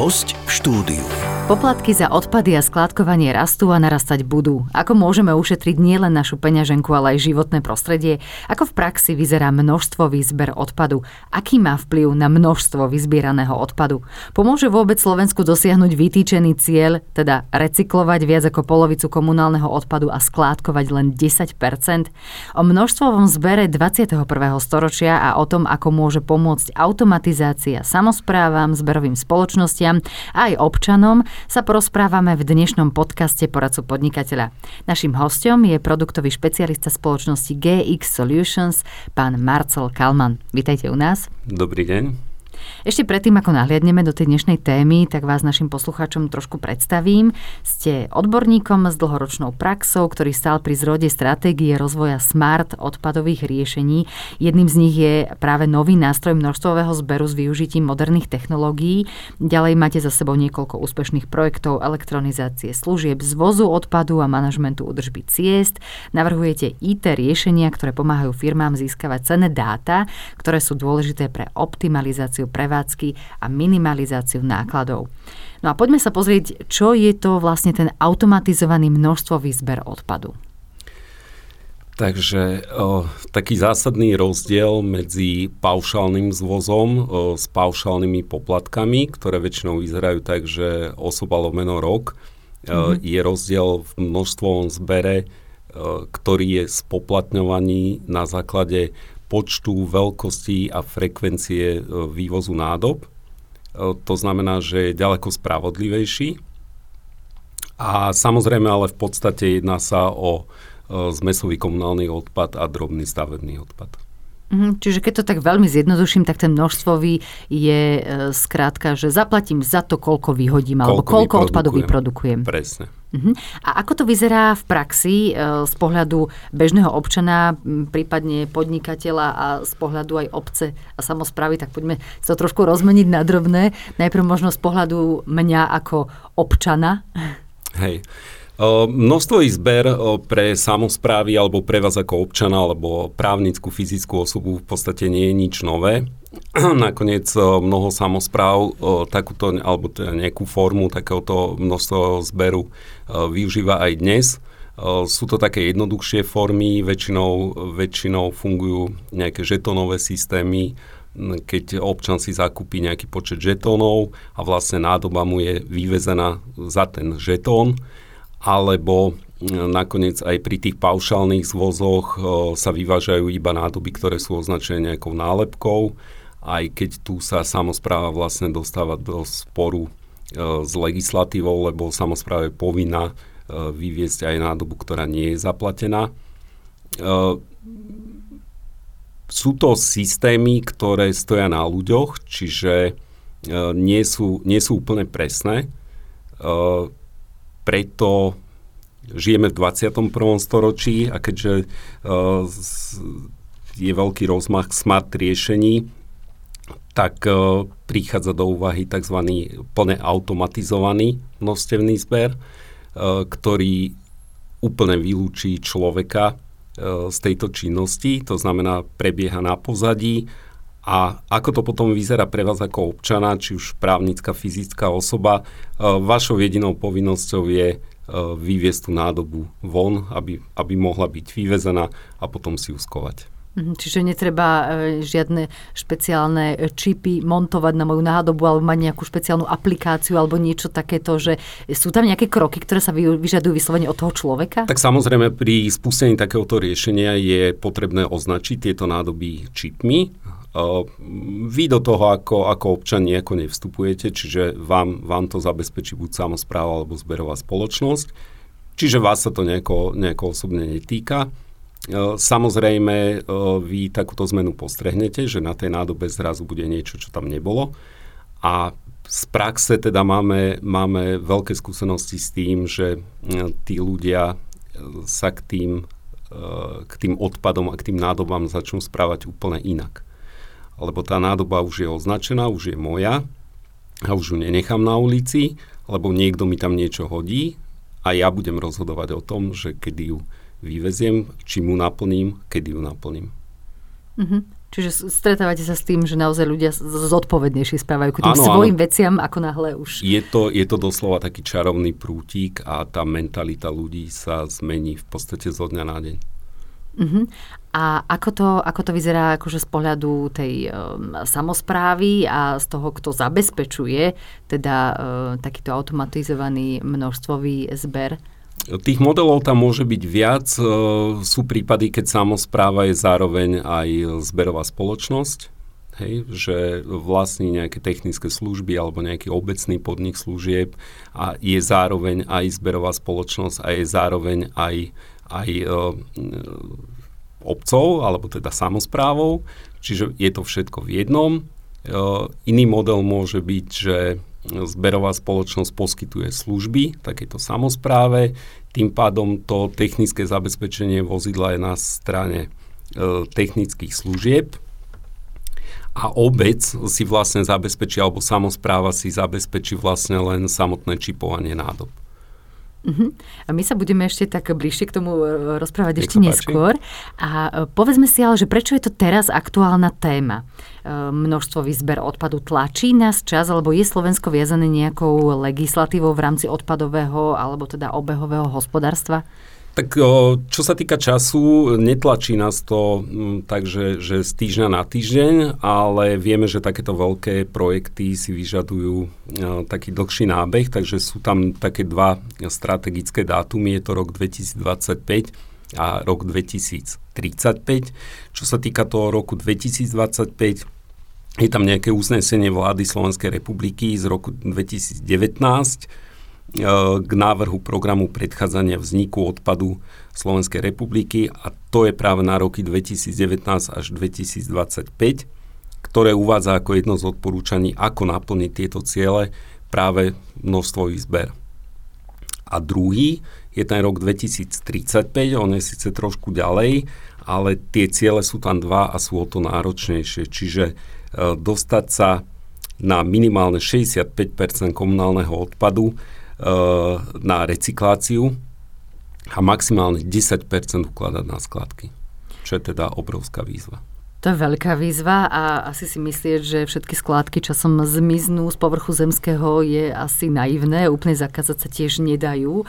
Host v štúdiu. Poplatky za odpady a skládkovanie rastú a narastať budú. Ako môžeme ušetriť nielen našu peňaženku, ale aj životné prostredie? Ako v praxi vyzerá množstvo výzber odpadu? Aký má vplyv na množstvo vyzbieraného odpadu? Pomôže vôbec Slovensku dosiahnuť vytýčený cieľ, teda recyklovať viac ako polovicu komunálneho odpadu a skládkovať len 10% O množstvovom zbere 21. storočia a o tom, ako môže pomôcť automatizácia samozprávam, zberovým spoločnostiam aj občanom, sa porozprávame v dnešnom podcaste Poradcu podnikateľa. Našim hostom je produktový špecialista spoločnosti GX Solutions, pán Marcel Kalman. Vítajte u nás. Dobrý deň. Ešte predtým, ako nahliadneme do tej dnešnej témy, tak vás našim poslucháčom trošku predstavím. Ste odborníkom s dlhoročnou praxou, ktorý stál pri zrode stratégie rozvoja smart odpadových riešení. Jedným z nich je práve nový nástroj množstvového zberu s využitím moderných technológií. Ďalej máte za sebou niekoľko úspešných projektov elektronizácie služieb, zvozu odpadu a manažmentu udržby ciest. Navrhujete IT riešenia, ktoré pomáhajú firmám získavať cenné dáta, ktoré sú dôležité pre optimalizáciu prevádzky a minimalizáciu nákladov. No a poďme sa pozrieť, čo je to vlastne ten automatizovaný množstvový zber odpadu. Takže o, taký zásadný rozdiel medzi paušálnym zvozom o, s paušálnymi poplatkami, ktoré väčšinou vyzerajú tak, že osoba lomeno rok, mm-hmm. je rozdiel v množstvovom zbere, o, ktorý je spoplatňovaný na základe počtu, veľkosti a frekvencie e, vývozu nádob. E, to znamená, že je ďaleko spravodlivejší. A samozrejme, ale v podstate jedná sa o e, zmesový komunálny odpad a drobný stavebný odpad. Mhm, čiže keď to tak veľmi zjednoduším, tak ten množstvový je e, skrátka, že zaplatím za to, koľko vyhodím, koľko alebo koľko odpadu vyprodukujem. Presne. Uh-huh. A ako to vyzerá v praxi e, z pohľadu bežného občana, prípadne podnikateľa a z pohľadu aj obce a samozprávy, tak poďme sa to trošku rozmeniť na drobné. Najprv možno z pohľadu mňa ako občana. Hej. Množstvový zber pre samozprávy alebo pre vás ako občana alebo právnickú fyzickú osobu v podstate nie je nič nové. Nakoniec mnoho samozpráv takúto alebo nejakú formu takéhoto množstvo zberu využíva aj dnes. Sú to také jednoduchšie formy, väčšinou, väčšinou fungujú nejaké žetonové systémy, keď občan si zakúpi nejaký počet žetónov a vlastne nádoba mu je vyvezená za ten žetón alebo e, nakoniec aj pri tých paušálnych zvozoch e, sa vyvážajú iba nádoby, ktoré sú označené nejakou nálepkou, aj keď tu sa samozpráva vlastne dostáva do sporu e, s legislatívou, lebo samozpráva je povinná vyviezť aj nádobu, ktorá nie je zaplatená. Sú to systémy, ktoré stoja na ľuďoch, čiže nie sú, nie sú úplne presné preto žijeme v 21. storočí a keďže uh, je veľký rozmach smart riešení, tak uh, prichádza do úvahy tzv. plne automatizovaný množstevný zber, uh, ktorý úplne vylúči človeka z tejto činnosti, to znamená prebieha na pozadí a ako to potom vyzerá pre vás ako občana, či už právnická, fyzická osoba, vašou jedinou povinnosťou je vyviesť tú nádobu von, aby, aby mohla byť vyvezená a potom si ju skovať. Mhm, čiže netreba e, žiadne špeciálne čipy montovať na moju nádobu alebo mať nejakú špeciálnu aplikáciu alebo niečo takéto, že sú tam nejaké kroky, ktoré sa vyžadujú vyslovene od toho človeka? Tak samozrejme pri spustení takéhoto riešenia je potrebné označiť tieto nádoby čipmi vy do toho ako, ako občan nejako nevstupujete, čiže vám, vám to zabezpečí buď samozpráva alebo zberová spoločnosť, čiže vás sa to nejako, nejako osobne netýka. Samozrejme, vy takúto zmenu postrehnete, že na tej nádobe zrazu bude niečo, čo tam nebolo. A z praxe teda máme, máme veľké skúsenosti s tým, že tí ľudia sa k tým, k tým odpadom a k tým nádobám začnú správať úplne inak lebo tá nádoba už je označená, už je moja a už ju nenechám na ulici, lebo niekto mi tam niečo hodí a ja budem rozhodovať o tom, že kedy ju vyveziem, či mu naplním, kedy ju naplním. Uh-huh. Čiže stretávate sa s tým, že naozaj ľudia zodpovednejšie správajú k tým áno, svojim áno. veciam, ako náhle už... Je to, je to doslova taký čarovný prútik a tá mentalita ľudí sa zmení v podstate zo dňa na deň. Uh-huh. A ako to, ako to vyzerá akože z pohľadu tej um, samozprávy a z toho, kto zabezpečuje teda uh, takýto automatizovaný množstvový zber? Tých modelov tam môže byť viac. Uh, sú prípady, keď samozpráva je zároveň aj zberová spoločnosť, hej, že vlastní nejaké technické služby alebo nejaký obecný podnik služieb a je zároveň aj zberová spoločnosť a je zároveň aj aj e, obcov, alebo teda samozprávou, čiže je to všetko v jednom. E, iný model môže byť, že zberová spoločnosť poskytuje služby takéto samozpráve, tým pádom to technické zabezpečenie vozidla je na strane e, technických služieb a obec si vlastne zabezpečí, alebo samozpráva si zabezpečí vlastne len samotné čipovanie nádob. Uh-huh. A my sa budeme ešte tak bližšie k tomu e, rozprávať Nech ešte neskôr. A e, povedzme si ale, že prečo je to teraz aktuálna téma? E, množstvový zber odpadu tlačí nás čas, alebo je Slovensko viazané nejakou legislatívou v rámci odpadového alebo teda obehového hospodárstva? Tak čo sa týka času, netlačí nás to takže že z týždňa na týždeň, ale vieme, že takéto veľké projekty si vyžadujú taký dlhší nábeh, takže sú tam také dva strategické dátumy, je to rok 2025 a rok 2035. Čo sa týka toho roku 2025, je tam nejaké uznesenie vlády Slovenskej republiky z roku 2019, E, k návrhu programu predchádzania vzniku odpadu Slovenskej republiky a to je práve na roky 2019 až 2025, ktoré uvádza ako jedno z odporúčaní, ako naplniť tieto ciele práve množstvový zber. A druhý je ten rok 2035, on je síce trošku ďalej, ale tie ciele sú tam dva a sú o to náročnejšie. Čiže e, dostať sa na minimálne 65% komunálneho odpadu na recykláciu a maximálne 10% ukladať na skladky, čo je teda obrovská výzva. To je veľká výzva a asi si myslieť, že všetky skládky časom zmiznú z povrchu zemského je asi naivné. Úplne zakázať sa tiež nedajú. E,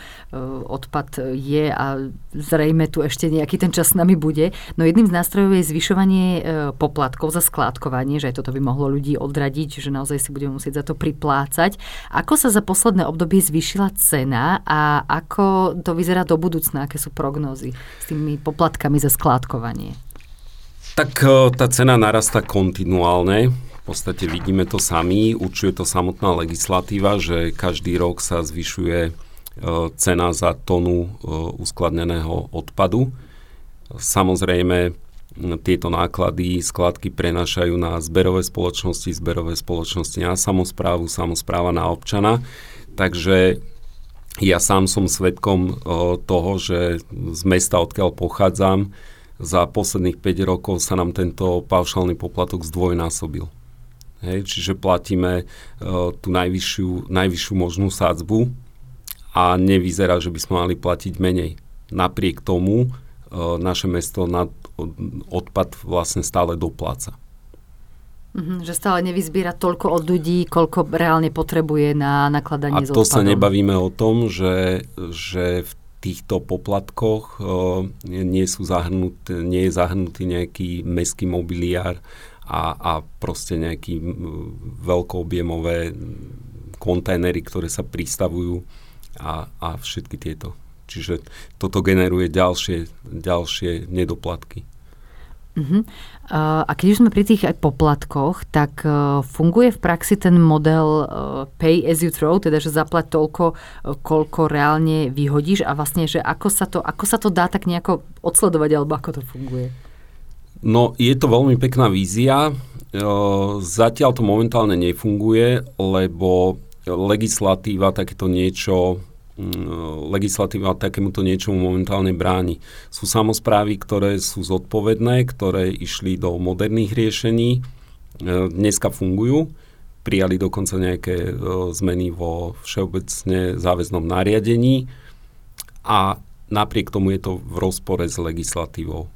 odpad je a zrejme tu ešte nejaký ten čas s nami bude. No jedným z nástrojov je zvyšovanie e, poplatkov za skládkovanie, že aj toto by mohlo ľudí odradiť, že naozaj si budeme musieť za to priplácať. Ako sa za posledné obdobie zvýšila cena a ako to vyzerá do budúcna, aké sú prognózy s tými poplatkami za skládkovanie? Tak e, tá cena narasta kontinuálne. V podstate vidíme to sami, určuje to samotná legislatíva, že každý rok sa zvyšuje e, cena za tonu e, uskladneného odpadu. Samozrejme, tieto náklady skladky prenašajú na zberové spoločnosti, zberové spoločnosti na samozprávu, samozpráva na občana. Takže ja sám som svedkom toho, že z mesta, odkiaľ pochádzam, za posledných 5 rokov sa nám tento paušálny poplatok zdvojnásobil. Hej, čiže platíme uh, tú najvyššiu, najvyššiu možnú sádzbu a nevyzerá, že by sme mali platiť menej. Napriek tomu uh, naše mesto na odpad vlastne stále dopláca. Mm-hmm, že stále nevyzbiera toľko od ľudí, koľko reálne potrebuje na nakladanie s odpadom. A to sa nebavíme o tom, že, že v týchto poplatkoch nie, sú zahrnutý, nie je zahrnutý nejaký mestský mobiliár a, a proste nejaký veľkoobjemové kontajnery, ktoré sa pristavujú a, a všetky tieto. Čiže toto generuje ďalšie, ďalšie nedoplatky. Uh-huh. A keď už sme pri tých aj poplatkoch, tak uh, funguje v praxi ten model uh, pay as you throw, teda že zaplať toľko, uh, koľko reálne vyhodíš a vlastne, že ako sa to, ako sa to dá tak nejako odsledovať, alebo ako to funguje? No, je to veľmi pekná vízia. Zatiaľ to momentálne nefunguje, lebo legislatíva takéto niečo legislatíva takémuto niečomu momentálne bráni. Sú samozprávy, ktoré sú zodpovedné, ktoré išli do moderných riešení, e, dneska fungujú, prijali dokonca nejaké e, zmeny vo všeobecne záväznom nariadení a napriek tomu je to v rozpore s legislatívou.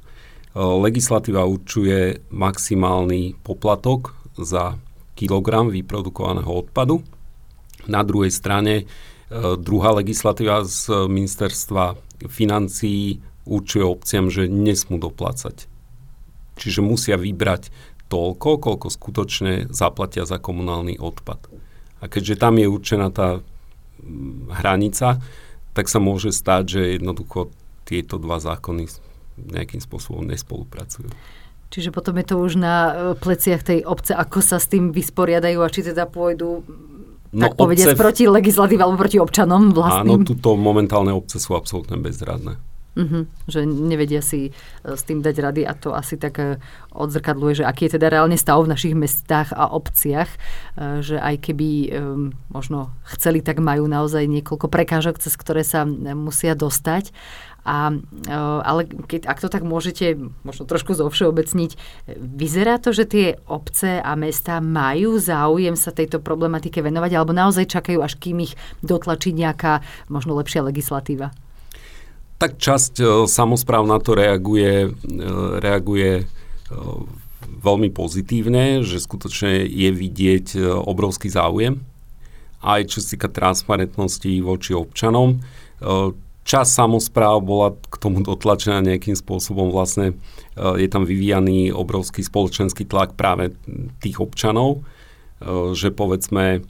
legislatíva určuje maximálny poplatok za kilogram vyprodukovaného odpadu. Na druhej strane druhá legislatíva z ministerstva financií určuje obciam, že nesmú doplácať. Čiže musia vybrať toľko, koľko skutočne zaplatia za komunálny odpad. A keďže tam je určená tá mm, hranica, tak sa môže stať, že jednoducho tieto dva zákony nejakým spôsobom nespolupracujú. Čiže potom je to už na e, pleciach tej obce, ako sa s tým vysporiadajú a či teda pôjdu no, tak povediať v... proti legislatíve alebo proti občanom vlastným. Áno, tuto momentálne obce sú absolútne bezradné. Uh-huh, že nevedia si e, s tým dať rady a to asi tak e, odzrkadluje, že aký je teda reálne stav v našich mestách a obciach, e, že aj keby možno chceli, tak majú naozaj niekoľko prekážok, cez ktoré sa musia dostať. A, ale keď, ak to tak môžete možno trošku zovšeobecniť, vyzerá to, že tie obce a mesta majú záujem sa tejto problematike venovať alebo naozaj čakajú, až kým ich dotlačí nejaká možno lepšia legislatíva? Tak časť e, samozpráv na to reaguje, e, reaguje e, veľmi pozitívne, že skutočne je vidieť obrovský záujem, aj čo sa týka transparentnosti voči občanom. Časť samozpráv bola k tomu dotlačená nejakým spôsobom, vlastne je tam vyvíjaný obrovský spoločenský tlak práve tých občanov, že povedzme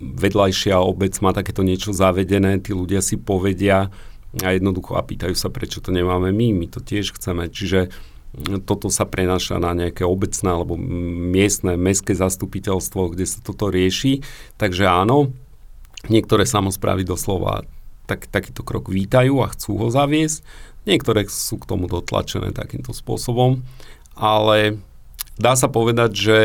vedľajšia obec má takéto niečo zavedené, tí ľudia si povedia, a jednoducho a pýtajú sa, prečo to nemáme my, my to tiež chceme. Čiže mm, toto sa prenáša na nejaké obecné alebo miestne, mestské zastupiteľstvo, kde sa toto rieši. Takže áno, niektoré samozprávy doslova tak, takýto krok vítajú a chcú ho zaviesť. Niektoré sú k tomu dotlačené takýmto spôsobom, ale dá sa povedať, že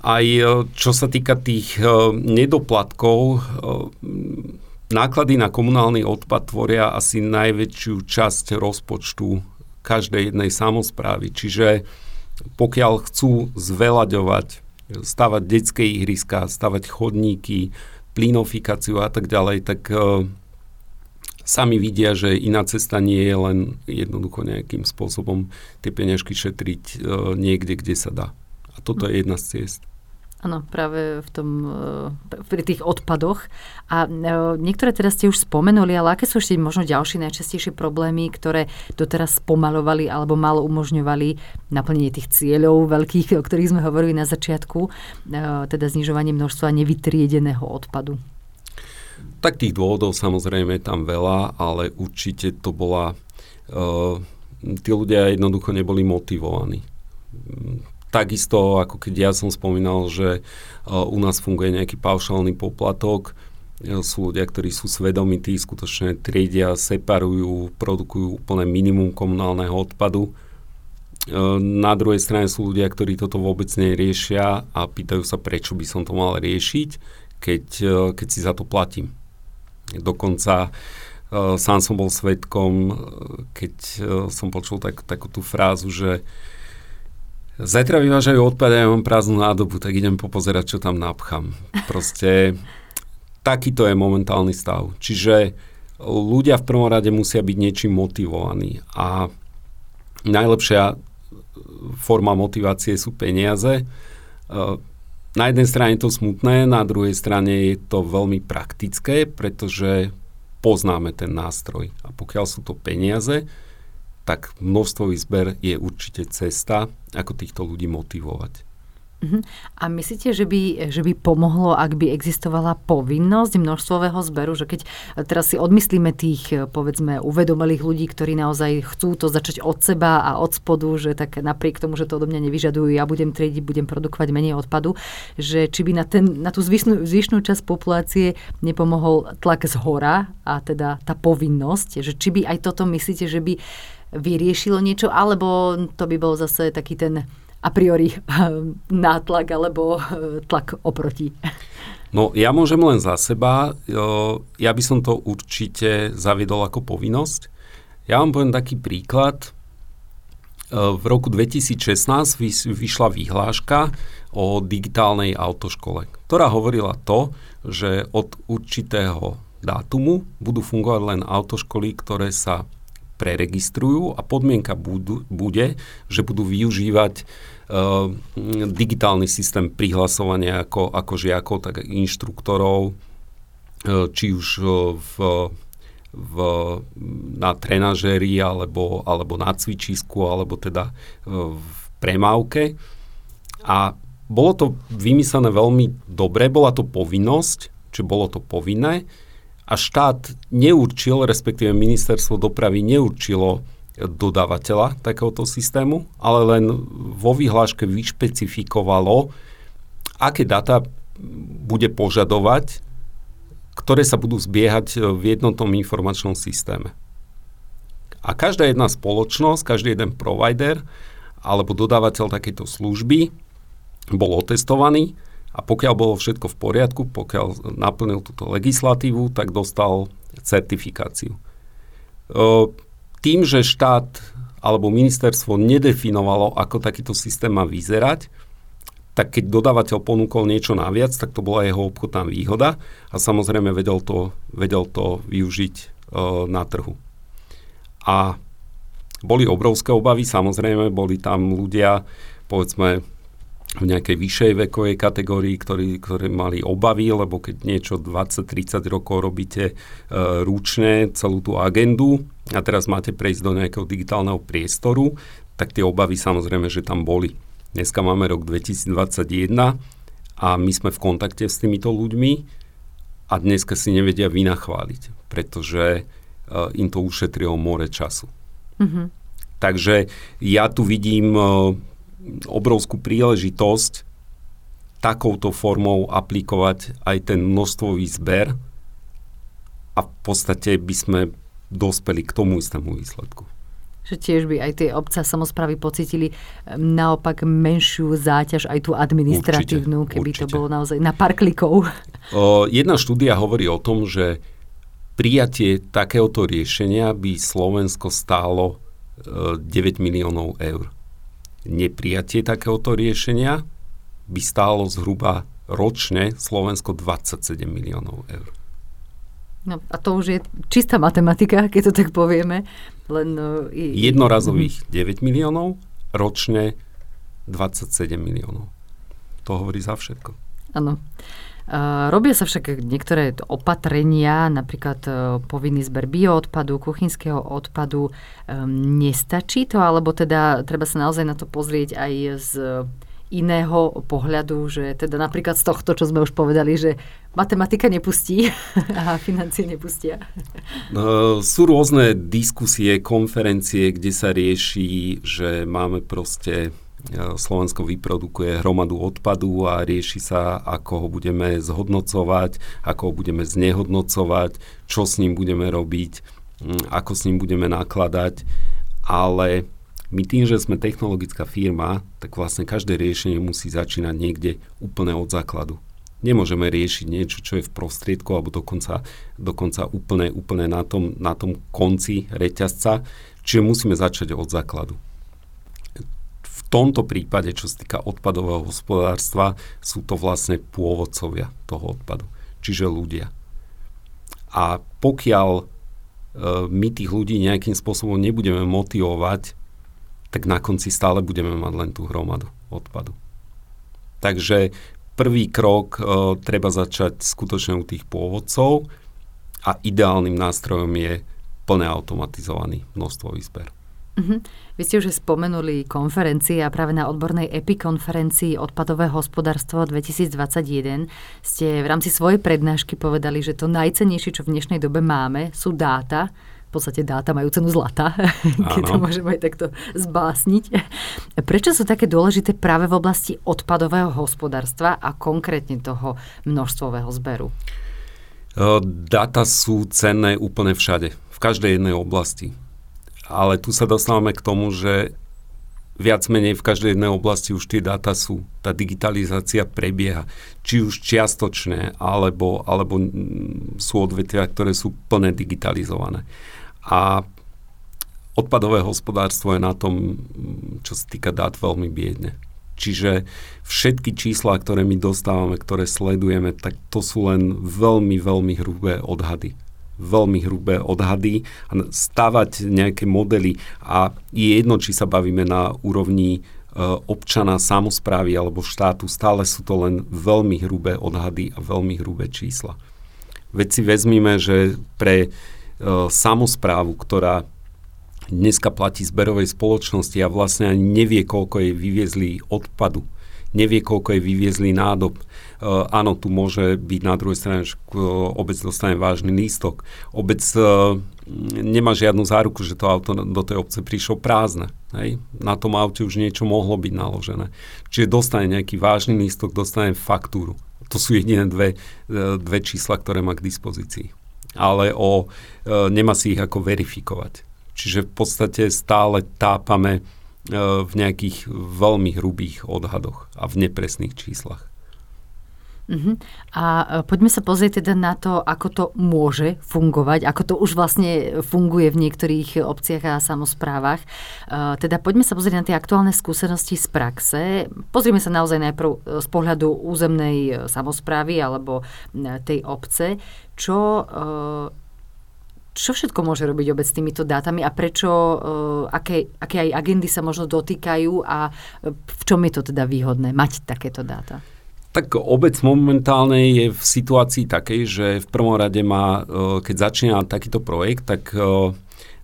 aj e, čo sa týka tých e, nedoplatkov, e, Náklady na komunálny odpad tvoria asi najväčšiu časť rozpočtu každej jednej samozprávy. Čiže pokiaľ chcú zvelaďovať, stavať detské ihriska, stavať chodníky, plynofikáciu a tak ďalej, tak sami vidia, že iná cesta nie je len jednoducho nejakým spôsobom tie peňažky šetriť uh, niekde, kde sa dá. A toto je jedna z ciest. Áno, práve v tom, e, pri tých odpadoch. A e, niektoré teraz ste už spomenuli, ale aké sú ešte možno ďalšie najčastejšie problémy, ktoré doteraz spomalovali alebo malo umožňovali naplnenie tých cieľov veľkých, o ktorých sme hovorili na začiatku, e, teda znižovanie množstva nevytriedeného odpadu? Tak tých dôvodov samozrejme je tam veľa, ale určite to bola... Uh, tí ľudia jednoducho neboli motivovaní Takisto, ako keď ja som spomínal, že u nás funguje nejaký paušálny poplatok, e, sú ľudia, ktorí sú svedomití, skutočne triedia, separujú, produkujú úplne minimum komunálneho odpadu. Na druhej strane sú ľudia, ktorí toto vôbec neriešia a pýtajú sa, prečo by som to mal riešiť, keď, e, keď si za to platím. Dokonca sám som bol svetkom, keď som počul tak, takú tú frázu, že Zajtra vyvážajú odpad a ja mám prázdnu nádobu, tak idem popozerať, čo tam napchám. Proste takýto je momentálny stav. Čiže ľudia v prvom rade musia byť niečím motivovaní a najlepšia forma motivácie sú peniaze. Na jednej strane je to smutné, na druhej strane je to veľmi praktické, pretože poznáme ten nástroj. A pokiaľ sú to peniaze, tak množstvový zber je určite cesta, ako týchto ľudí motivovať. Uh-huh. A myslíte, že by, že by pomohlo, ak by existovala povinnosť množstvového zberu? Že keď teraz si odmyslíme tých, povedzme, uvedomelých ľudí, ktorí naozaj chcú to začať od seba a od spodu, že tak napriek tomu, že to odo mňa nevyžadujú, ja budem triediť, budem produkovať menej odpadu, že či by na, ten, na tú zvyšnú, zvyšnú časť populácie nepomohol tlak z hora a teda tá povinnosť, že či by aj toto myslíte, že by vyriešilo niečo, alebo to by bol zase taký ten a priori nátlak alebo tlak oproti? No ja môžem len za seba. Ja by som to určite zaviedol ako povinnosť. Ja vám poviem taký príklad. V roku 2016 vyšla výhláška o digitálnej autoškole, ktorá hovorila to, že od určitého dátumu budú fungovať len autoškoly, ktoré sa preregistrujú a podmienka budú, bude, že budú využívať uh, digitálny systém prihlasovania ako, ako žiakov, tak inštruktorov, uh, či už uh, v, v, na trenažéri alebo, alebo na cvičisku, alebo teda uh, v premávke. A bolo to vymyslené veľmi dobre, bola to povinnosť, či bolo to povinné, a štát neurčil, respektíve ministerstvo dopravy neurčilo dodávateľa takéhoto systému, ale len vo vyhláške vyšpecifikovalo, aké data bude požadovať, ktoré sa budú zbiehať v jednotnom informačnom systéme. A každá jedna spoločnosť, každý jeden provider alebo dodávateľ takejto služby bol otestovaný a pokiaľ bolo všetko v poriadku, pokiaľ naplnil túto legislatívu, tak dostal certifikáciu. Tým, že štát alebo ministerstvo nedefinovalo, ako takýto systém má vyzerať, tak keď dodávateľ ponúkol niečo naviac, tak to bola jeho obchodná výhoda a samozrejme vedel to, vedel to využiť na trhu. A boli obrovské obavy, samozrejme, boli tam ľudia, povedzme, v nejakej vyššej vekovej kategórii, ktorí, ktorí mali obavy, lebo keď niečo 20-30 rokov robíte e, ručne, celú tú agendu a teraz máte prejsť do nejakého digitálneho priestoru, tak tie obavy samozrejme, že tam boli. Dneska máme rok 2021 a my sme v kontakte s týmito ľuďmi a dneska si nevedia vynachváliť, pretože e, im to ušetrilo more času. Mm-hmm. Takže ja tu vidím e, obrovskú príležitosť takouto formou aplikovať aj ten množstvový zber a v podstate by sme dospeli k tomu istému výsledku. Že tiež by aj tie obca samozprávy pocitili naopak menšiu záťaž aj tú administratívnu, určite, keby určite. to bolo naozaj na pár klikov. O, jedna štúdia hovorí o tom, že prijatie takéhoto riešenia by Slovensko stálo 9 miliónov eur neprijatie takéhoto riešenia by stálo zhruba ročne Slovensko 27 miliónov eur. No a to už je čistá matematika, keď to tak povieme. Len, uh, i, Jednorazových mm. 9 miliónov, ročne 27 miliónov. To hovorí za všetko. Áno. Robia sa však niektoré opatrenia, napríklad e, povinný zber bioodpadu, kuchynského odpadu. Ehm, nestačí to, alebo teda treba sa naozaj na to pozrieť aj z iného pohľadu, že teda napríklad z tohto, čo sme už povedali, že matematika nepustí a financie nepustia. No, sú rôzne diskusie, konferencie, kde sa rieši, že máme proste Slovensko vyprodukuje hromadu odpadu a rieši sa, ako ho budeme zhodnocovať, ako ho budeme znehodnocovať, čo s ním budeme robiť, mm, ako s ním budeme nakladať. Ale my tým, že sme technologická firma, tak vlastne každé riešenie musí začínať niekde úplne od základu. Nemôžeme riešiť niečo, čo je v prostriedku alebo dokonca, dokonca úplne, úplne na, tom, na tom konci reťazca, čiže musíme začať od základu tomto prípade, čo sa týka odpadového hospodárstva, sú to vlastne pôvodcovia toho odpadu, čiže ľudia. A pokiaľ e, my tých ľudí nejakým spôsobom nebudeme motivovať, tak na konci stále budeme mať len tú hromadu odpadu. Takže prvý krok e, treba začať skutočne u tých pôvodcov a ideálnym nástrojom je plne automatizovaný množstvový zber. Uh-huh. Vy ste už spomenuli konferencie a práve na odbornej EPI konferencii Odpadové hospodárstvo 2021 ste v rámci svojej prednášky povedali, že to najcennejšie, čo v dnešnej dobe máme, sú dáta, v podstate dáta majú cenu zlata, keď to môžeme aj takto zbásniť. Prečo sú také dôležité práve v oblasti odpadového hospodárstva a konkrétne toho množstvového zberu? Dáta sú cenné úplne všade, v každej jednej oblasti ale tu sa dostávame k tomu, že viac menej v každej jednej oblasti už tie dáta sú. Tá digitalizácia prebieha. Či už čiastočné, alebo, alebo sú odvetvia, ktoré sú plne digitalizované. A odpadové hospodárstvo je na tom, čo sa týka dát, veľmi biedne. Čiže všetky čísla, ktoré my dostávame, ktoré sledujeme, tak to sú len veľmi, veľmi hrubé odhady veľmi hrubé odhady a stavať nejaké modely a je jedno, či sa bavíme na úrovni občana, samozprávy alebo štátu, stále sú to len veľmi hrubé odhady a veľmi hrubé čísla. Veď si vezmime, že pre uh, samozprávu, ktorá dneska platí zberovej spoločnosti a vlastne ani nevie, koľko jej vyviezli odpadu, nevie, koľko jej vyviezli nádob. Uh, áno, tu môže byť na druhej strane, že uh, obec dostane vážny lístok. Obec uh, nemá žiadnu záruku, že to auto do tej obce prišlo prázdne. Hej? Na tom aute už niečo mohlo byť naložené. Čiže dostane nejaký vážny lístok, dostane faktúru. To sú jediné dve, dve čísla, ktoré má k dispozícii. Ale o, nemá si ich ako verifikovať. Čiže v podstate stále tápame v nejakých veľmi hrubých odhadoch a v nepresných číslach. Uh-huh. A e, poďme sa pozrieť teda na to, ako to môže fungovať, ako to už vlastne funguje v niektorých obciach a samozprávach. Uh, teda poďme sa pozrieť na tie aktuálne skúsenosti z praxe. Pozrieme sa naozaj najprv e, z pohľadu územnej samozprávy alebo tej obce, čo čo všetko môže robiť obec s týmito dátami a prečo, aké, aké aj agendy sa možno dotýkajú a v čom je to teda výhodné mať takéto dáta? Tak obec momentálne je v situácii takej, že v prvom rade má, e, keď začína takýto projekt, tak e,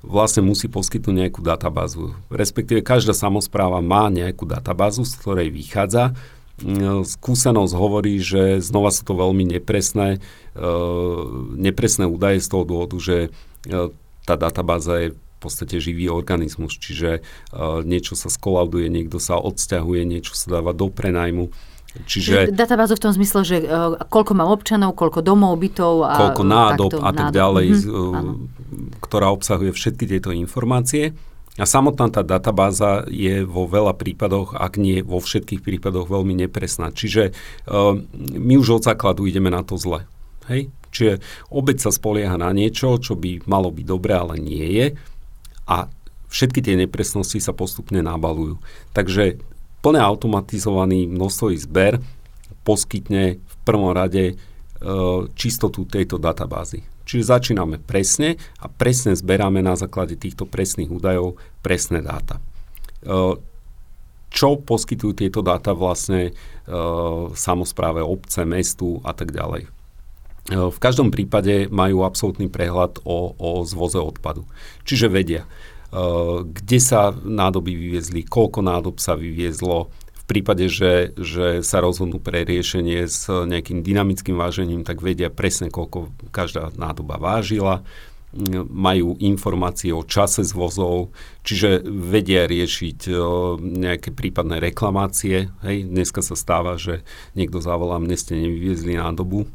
vlastne musí poskytnúť nejakú databázu. Respektíve každá samozpráva má nejakú databázu, z ktorej vychádza. E, skúsenosť hovorí, že znova sú to veľmi nepresné, nepresné údaje z toho dôvodu, že tá databáza je v podstate živý organizmus, čiže niečo sa skolauduje, niekto sa odsťahuje, niečo sa dáva do prenajmu Čiže, databázu v tom zmysle, že uh, koľko mám občanov, koľko domov, bytov a koľko nádob takto, a tak nádob. ďalej, mm-hmm, uh, ktorá obsahuje všetky tieto informácie. A samotná tá databáza je vo veľa prípadoch, ak nie vo všetkých prípadoch, veľmi nepresná. Čiže uh, my už od základu ideme na to zle. Hej? Čiže obec sa spolieha na niečo, čo by malo byť dobré, ale nie je. A všetky tie nepresnosti sa postupne nabalujú. Takže plne automatizovaný množstvový zber poskytne v prvom rade e, čistotu tejto databázy. Čiže začíname presne a presne zberáme na základe týchto presných údajov presné dáta. E, čo poskytujú tieto dáta vlastne e, samozpráve obce, mestu a tak ďalej. E, v každom prípade majú absolútny prehľad o, o zvoze odpadu. Čiže vedia, kde sa nádoby vyviezli, koľko nádob sa vyviezlo, v prípade, že, že sa rozhodnú pre riešenie s nejakým dynamickým vážením, tak vedia presne, koľko každá nádoba vážila, majú informácie o čase zvozov, čiže vedia riešiť eh, nejaké prípadné reklamácie. Hej, dneska sa stáva, že niekto zavolá, mne ste nevyviezli nádobu,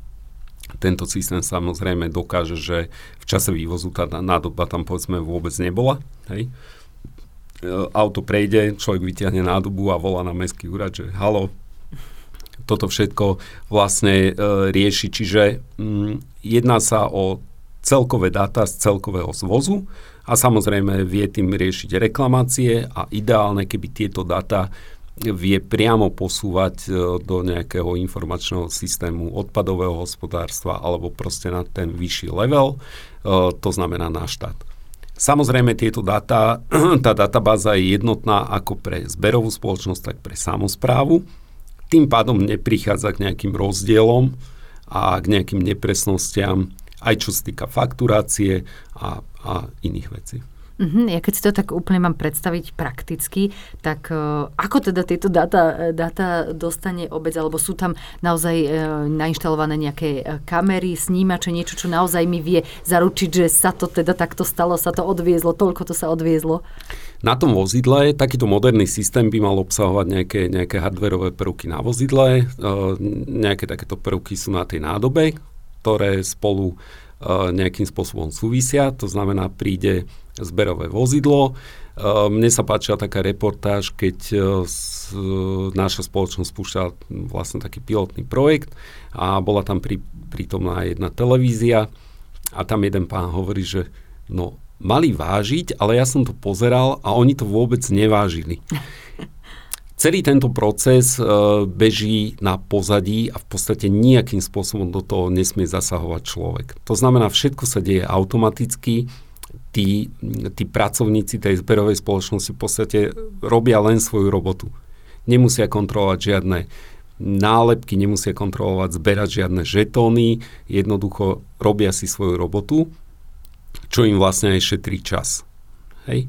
tento systém samozrejme dokáže, že v čase vývozu tá nádoba tam povedzme vôbec nebola. Hej. E, auto prejde, človek vyťahne nádobu a volá na mestský úrad, že halo, toto všetko vlastne e, rieši. Čiže m, mm, jedná sa o celkové dáta z celkového zvozu a samozrejme vie tým riešiť reklamácie a ideálne, keby tieto dáta vie priamo posúvať e, do nejakého informačného systému odpadového hospodárstva alebo proste na ten vyšší level, e, to znamená na štát. Samozrejme, tieto dáta, tá databáza je jednotná ako pre zberovú spoločnosť, tak pre samozprávu. Tým pádom neprichádza k nejakým rozdielom a k nejakým nepresnostiam, aj čo sa týka fakturácie a, a iných vecí. Uh-huh, ja keď si to tak úplne mám predstaviť prakticky, tak uh, ako teda tieto dáta, dáta dostane obec, alebo sú tam naozaj uh, nainštalované nejaké kamery, snímače, niečo, čo naozaj mi vie zaručiť, že sa to teda takto stalo, sa to odviezlo, toľko to sa odviezlo? Na tom vozidle takýto moderný systém by mal obsahovať nejaké, nejaké hardwareové prvky na vozidle, uh, nejaké takéto prvky sú na tej nádobe, ktoré spolu nejakým spôsobom súvisia, to znamená príde zberové vozidlo. Mne sa páčila taká reportáž, keď naša spoločnosť spúšťala vlastne taký pilotný projekt a bola tam pri, prítomná jedna televízia a tam jeden pán hovorí, že no mali vážiť, ale ja som to pozeral a oni to vôbec nevážili. Celý tento proces beží na pozadí a v podstate nejakým spôsobom do toho nesmie zasahovať človek. To znamená, všetko sa deje automaticky, tí, tí pracovníci tej zberovej spoločnosti v podstate robia len svoju robotu. Nemusia kontrolovať žiadne nálepky, nemusia kontrolovať, zberať žiadne žetóny, jednoducho robia si svoju robotu, čo im vlastne aj šetrí čas. Hej.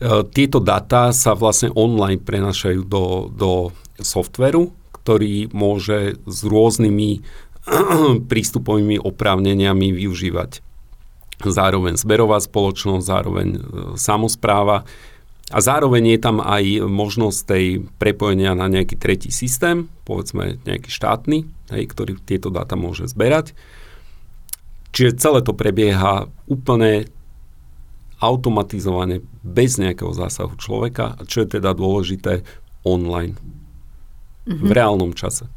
E, tieto data sa vlastne online prenašajú do, do softveru, ktorý môže s rôznymi prístupovými oprávneniami využívať zároveň zberová spoločnosť, zároveň e, samozpráva a zároveň je tam aj možnosť tej prepojenia na nejaký tretí systém, povedzme nejaký štátny, hej, ktorý tieto dáta môže zberať. Čiže celé to prebieha úplne automatizovane, bez nejakého zásahu človeka, čo je teda dôležité online, mm-hmm. v reálnom čase.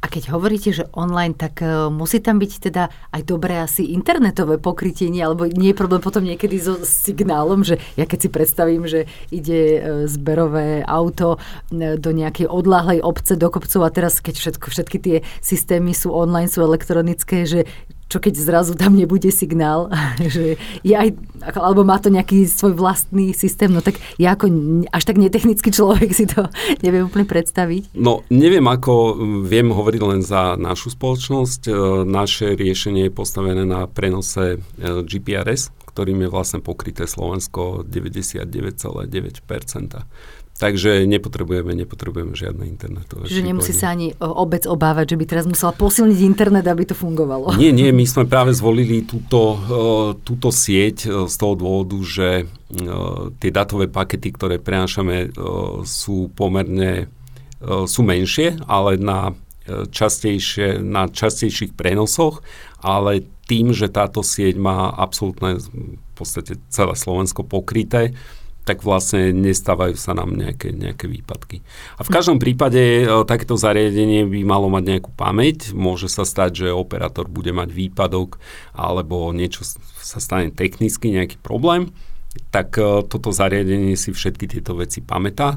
A keď hovoríte, že online, tak uh, musí tam byť teda aj dobré asi internetové pokrytie, nie, alebo nie je problém potom niekedy so signálom, že ja keď si predstavím, že ide uh, zberové auto uh, do nejakej odláhlej obce do kopcov a teraz keď všetko, všetky tie systémy sú online, sú elektronické, že čo keď zrazu tam nebude signál, že je aj, alebo má to nejaký svoj vlastný systém, no tak ja ako až tak netechnický človek si to neviem úplne predstaviť. No neviem ako, viem hovoriť len za našu spoločnosť. E, naše riešenie je postavené na prenose e, GPRS, ktorým je vlastne pokryté Slovensko 99,9%. Takže nepotrebujeme, nepotrebujeme žiadne internetové Že nemusí sa ani obec obávať, že by teraz musela posilniť internet, aby to fungovalo. Nie, nie, my sme práve zvolili túto, túto sieť z toho dôvodu, že tie datové pakety, ktoré prenášame, sú pomerne sú menšie, ale na, častejšie, na častejších prenosoch, ale tým, že táto sieť má absolútne v podstate celé Slovensko pokryté, tak vlastne nestávajú sa nám nejaké, nejaké výpadky. A v každom prípade e, takéto zariadenie by malo mať nejakú pamäť. Môže sa stať, že operátor bude mať výpadok alebo niečo sa stane technicky, nejaký problém. Tak e, toto zariadenie si všetky tieto veci pamätá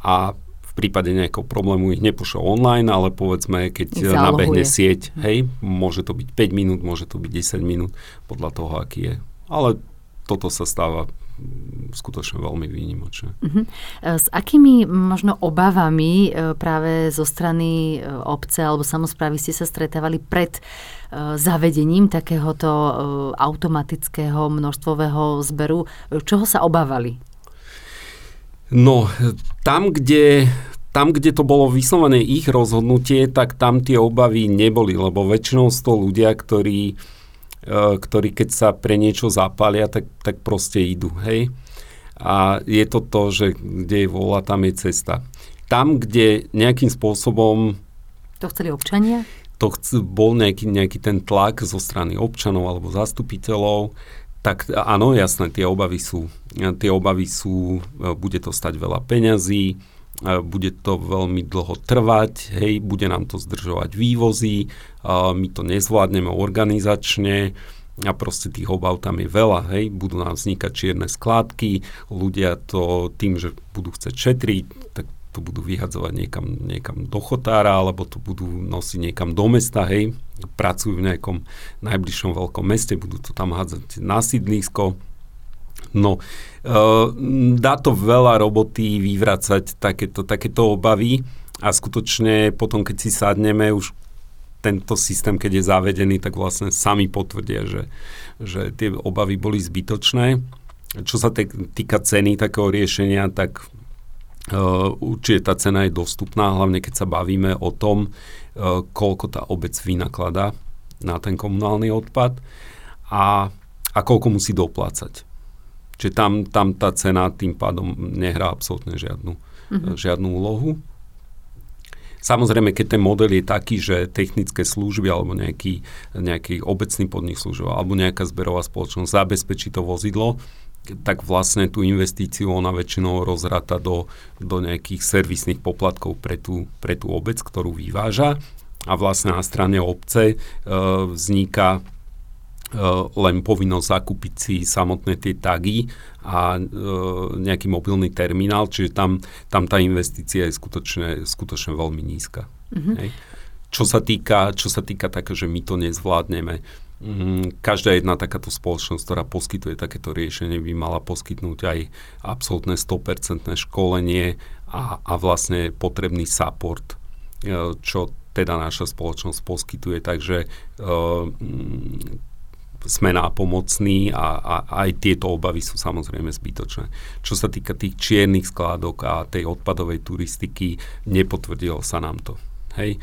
a v prípade nejakého problému ich nepošle online, ale povedzme, keď nabehne sieť, hej, môže to byť 5 minút, môže to byť 10 minút, podľa toho, aký je. Ale toto sa stáva skutočne veľmi výnimočné. Uh-huh. S akými možno obavami e, práve zo strany e, obce alebo samozprávy ste sa stretávali pred zavedením takéhoto automatického množstvového zberu? Čoho sa obávali? No, tam, kde tam, kde to bolo vyslovené ich rozhodnutie, tak tam tie obavy neboli, lebo väčšinou sú to ľudia, ktorí ktorí keď sa pre niečo zapália, tak, tak proste idú, hej. A je to to, že kde je vola, tam je cesta. Tam, kde nejakým spôsobom... To chceli občania? To chc- bol nejaký, nejaký ten tlak zo strany občanov alebo zastupiteľov, tak áno, jasné, tie obavy sú, tie obavy sú, e, bude to stať veľa peňazí, bude to veľmi dlho trvať, hej, bude nám to zdržovať vývozy, my to nezvládneme organizačne a proste tých obav tam je veľa, hej, budú nám vznikať čierne skládky, ľudia to tým, že budú chcieť šetriť, tak to budú vyhadzovať niekam, niekam do chotára, alebo to budú nosiť niekam do mesta, hej, pracujú v nejakom najbližšom veľkom meste, budú to tam hádzať na sídlisko, No, uh, dá to veľa roboty vyvracať takéto, takéto obavy. A skutočne potom, keď si sadneme, už tento systém, keď je zavedený, tak vlastne sami potvrdia, že, že tie obavy boli zbytočné. Čo sa týka ceny takého riešenia, tak uh, určite tá cena je dostupná, hlavne keď sa bavíme o tom, uh, koľko tá obec vynakladá na ten komunálny odpad a, a koľko musí doplácať. Čiže tam, tam tá cena tým pádom nehrá absolútne žiadnu, mm-hmm. žiadnu úlohu. Samozrejme, keď ten model je taký, že technické služby alebo nejaký, nejaký obecný podnik služba alebo nejaká zberová spoločnosť zabezpečí to vozidlo, tak vlastne tú investíciu ona väčšinou rozrata do, do nejakých servisných poplatkov pre tú, pre tú obec, ktorú vyváža. A vlastne na strane obce e, vzniká len povinnosť zakúpiť si samotné tie tagy a e, nejaký mobilný terminál, čiže tam, tam tá investícia je skutočne, skutočne veľmi nízka. Mm-hmm. Hej. Čo sa týka, čo sa týka také, že my to nezvládneme, mm, každá jedna takáto spoločnosť, ktorá poskytuje takéto riešenie, by mala poskytnúť aj absolútne 100% školenie a, a vlastne potrebný support, e, čo teda naša spoločnosť poskytuje. Takže uh, sme nápomocní a, a aj tieto obavy sú samozrejme zbytočné. Čo sa týka tých čiernych skládok a tej odpadovej turistiky, nepotvrdilo sa nám to. Hej.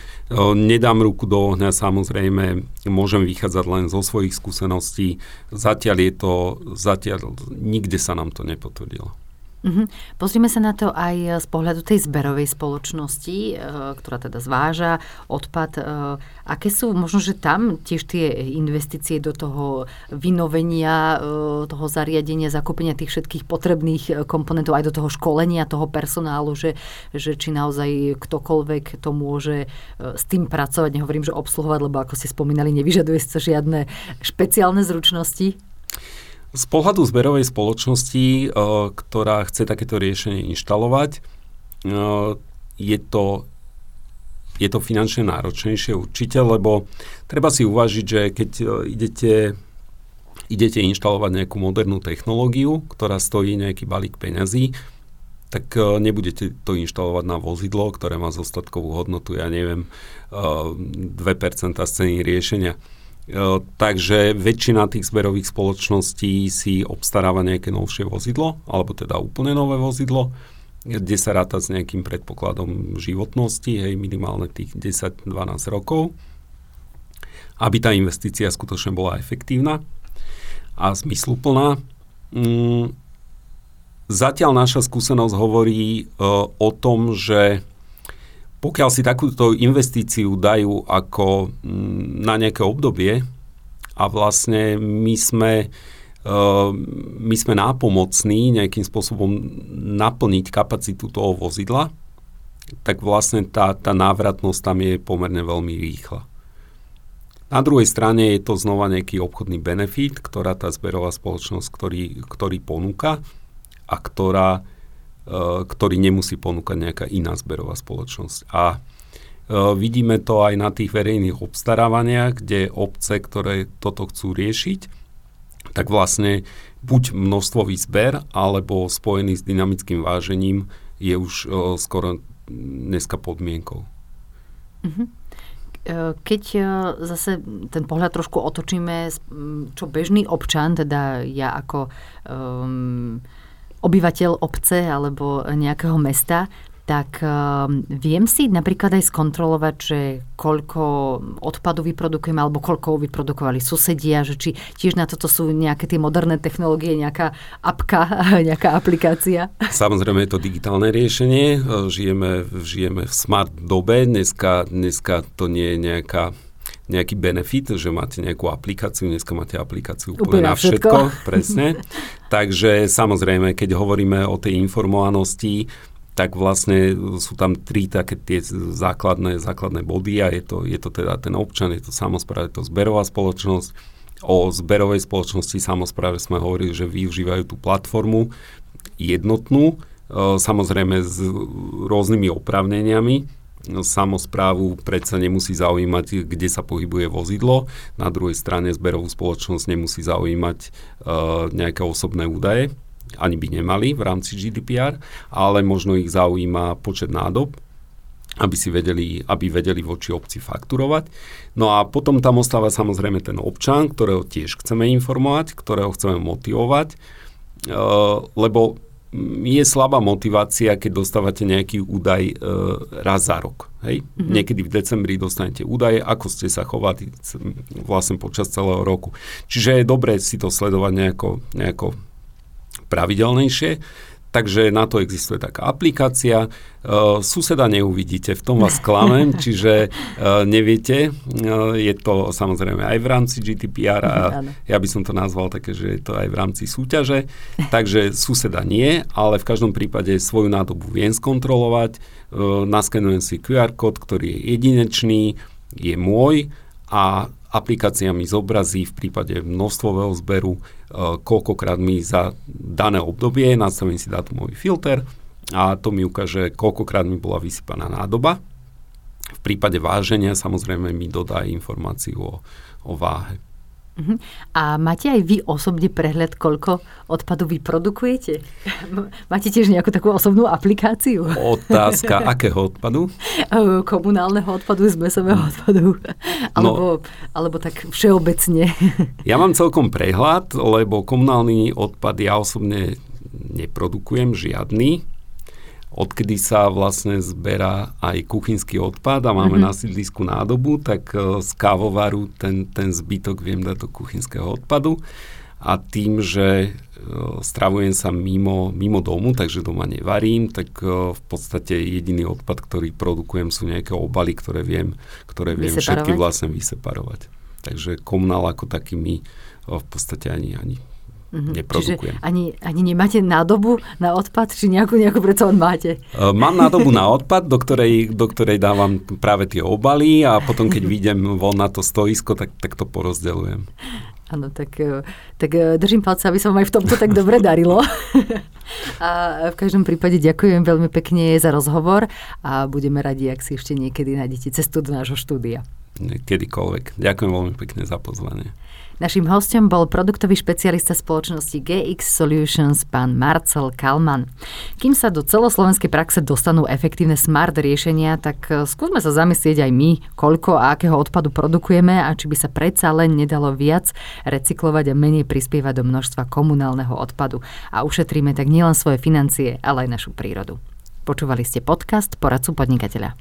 Nedám ruku do ohňa, samozrejme, môžem vychádzať len zo svojich skúseností. Zatiaľ je to, zatiaľ nikde sa nám to nepotvrdilo. Mm-hmm. Pozrime sa na to aj z pohľadu tej zberovej spoločnosti, e, ktorá teda zváža odpad. E, aké sú možno, že tam tiež tie investície do toho vynovenia, e, toho zariadenia, zakúpenia tých všetkých potrebných komponentov, aj do toho školenia toho personálu, že, že či naozaj ktokoľvek to môže s tým pracovať. Nehovorím, že obsluhovať, lebo ako ste spomínali, nevyžaduje sa žiadne špeciálne zručnosti. Z pohľadu zberovej spoločnosti, e, ktorá chce takéto riešenie inštalovať, e, je to, je to finančne náročnejšie určite, lebo treba si uvažiť, že keď e, idete, idete inštalovať nejakú modernú technológiu, ktorá stojí nejaký balík peňazí, tak nebudete to inštalovať na vozidlo, ktoré má zostatkovú hodnotu, ja neviem, 2% z ceny riešenia Takže väčšina tých zberových spoločností si obstaráva nejaké novšie vozidlo, alebo teda úplne nové vozidlo, kde sa ráta s nejakým predpokladom životnosti, hej, minimálne tých 10-12 rokov, aby tá investícia skutočne bola efektívna a zmysluplná. Mm, zatiaľ naša skúsenosť hovorí uh, o tom, že pokiaľ si takúto investíciu dajú ako mm, na nejaké obdobie a vlastne my sme, uh, my sme nápomocní nejakým spôsobom naplniť kapacitu toho vozidla, tak vlastne tá, tá návratnosť tam je pomerne veľmi rýchla. Na druhej strane je to znova nejaký obchodný benefit, ktorá tá zberová spoločnosť, ktorý, ktorý ponúka a ktorá ktorý nemusí ponúkať nejaká iná zberová spoločnosť. A eh, vidíme to aj na tých verejných obstarávaniach, kde obce, ktoré toto chcú riešiť, tak vlastne buď množstvový zber, alebo spojený s dynamickým vážením je už eh, skoro dneska podmienkou. Mm-hmm. Keď zase ten pohľad trošku otočíme, čo bežný občan, teda ja ako um, obyvateľ obce alebo nejakého mesta, tak uh, viem si napríklad aj skontrolovať, že koľko odpadu vyprodukujeme alebo koľko vyprodukovali susedia, že či tiež na toto sú nejaké tie moderné technológie, nejaká apka, nejaká aplikácia. Samozrejme je to digitálne riešenie. Žijeme, žijeme v smart dobe. Dneska, dneska to nie je nejaká nejaký benefit, že máte nejakú aplikáciu, dneska máte aplikáciu úplne, úplne na všetko, všetko presne. Takže samozrejme, keď hovoríme o tej informovanosti, tak vlastne sú tam tri také tie základné, základné body a je to, je to teda ten občan, je to samozpráva, je to zberová spoločnosť. O zberovej spoločnosti samozpráve sme hovorili, že využívajú tú platformu jednotnú, e, samozrejme s rôznymi opravneniami, samozprávu predsa nemusí zaujímať, kde sa pohybuje vozidlo. Na druhej strane zberovú spoločnosť nemusí zaujímať uh, nejaké osobné údaje, ani by nemali v rámci GDPR, ale možno ich zaujíma počet nádob, aby si vedeli, aby vedeli voči obci fakturovať. No a potom tam ostáva samozrejme ten občan, ktorého tiež chceme informovať, ktorého chceme motivovať, uh, lebo je slabá motivácia, keď dostávate nejaký údaj e, raz za rok. Hej? Mm-hmm. Niekedy v decembri dostanete údaje, ako ste sa chovali vlastne počas celého roku. Čiže je dobré si to sledovať nejako, nejako pravidelnejšie. Takže na to existuje taká aplikácia. Uh, suseda neuvidíte, v tom vás klamem, čiže uh, neviete. Uh, je to samozrejme aj v rámci GDPR a ja by som to nazval také, že je to aj v rámci súťaže. Takže suseda nie, ale v každom prípade svoju nádobu viem skontrolovať. Uh, naskenujem si QR kód, ktorý je jedinečný, je môj a aplikáciami zobrazí v prípade množstvového zberu, koľkokrát mi za dané obdobie nastavím si datumový filter a to mi ukáže, koľkokrát mi bola vysypaná nádoba. V prípade váženia samozrejme mi dodá informáciu o, o váhe. Uh-huh. A máte aj vy osobne prehľad, koľko odpadu vy produkujete? máte tiež nejakú takú osobnú aplikáciu? Otázka, akého odpadu? Komunálneho odpadu, zmesového odpadu. Alebo, no, alebo tak všeobecne. ja mám celkom prehľad, lebo komunálny odpad ja osobne neprodukujem žiadny odkedy sa vlastne zberá aj kuchynský odpad a máme mm-hmm. na sídlisku nádobu, tak e, z kávovaru ten, ten zbytok viem dať do kuchynského odpadu a tým, že uh, stravujem sa mimo, mimo domu, takže doma nevarím, tak uh, v podstate jediný odpad, ktorý produkujem sú nejaké obaly, ktoré viem, ktoré viem všetky vlastne vyseparovať. Takže komunál ako taký mi v podstate ani, ani Mm-hmm. Neprodukujem. Čiže ani, ani nemáte nádobu na odpad, či nejakú, nejakú predsa on máte? Uh, mám nádobu na odpad, do ktorej, do ktorej dávam práve tie obaly a potom, keď vyjdem von na to stoisko, tak, tak to porozdeľujem. Áno, tak, e, tak e, držím palce, aby sa vám aj v tomto tak dobre darilo. A v každom prípade ďakujem veľmi pekne za rozhovor a budeme radi, ak si ešte niekedy nájdete cestu do nášho štúdia. Kedykoľvek. Ďakujem veľmi pekne za pozvanie. Našim hostom bol produktový špecialista spoločnosti GX Solutions, pán Marcel Kalman. Kým sa do celoslovenskej praxe dostanú efektívne smart riešenia, tak e, skúsme sa zamyslieť aj my, koľko a akého odpadu produkujeme a či by sa predsa len nedalo viac recyklovať a menej prispievať do množstva komunálneho odpadu. A ušetríme tak nielen svoje financie, ale aj našu prírodu. Počúvali ste podcast Poradcu podnikateľa.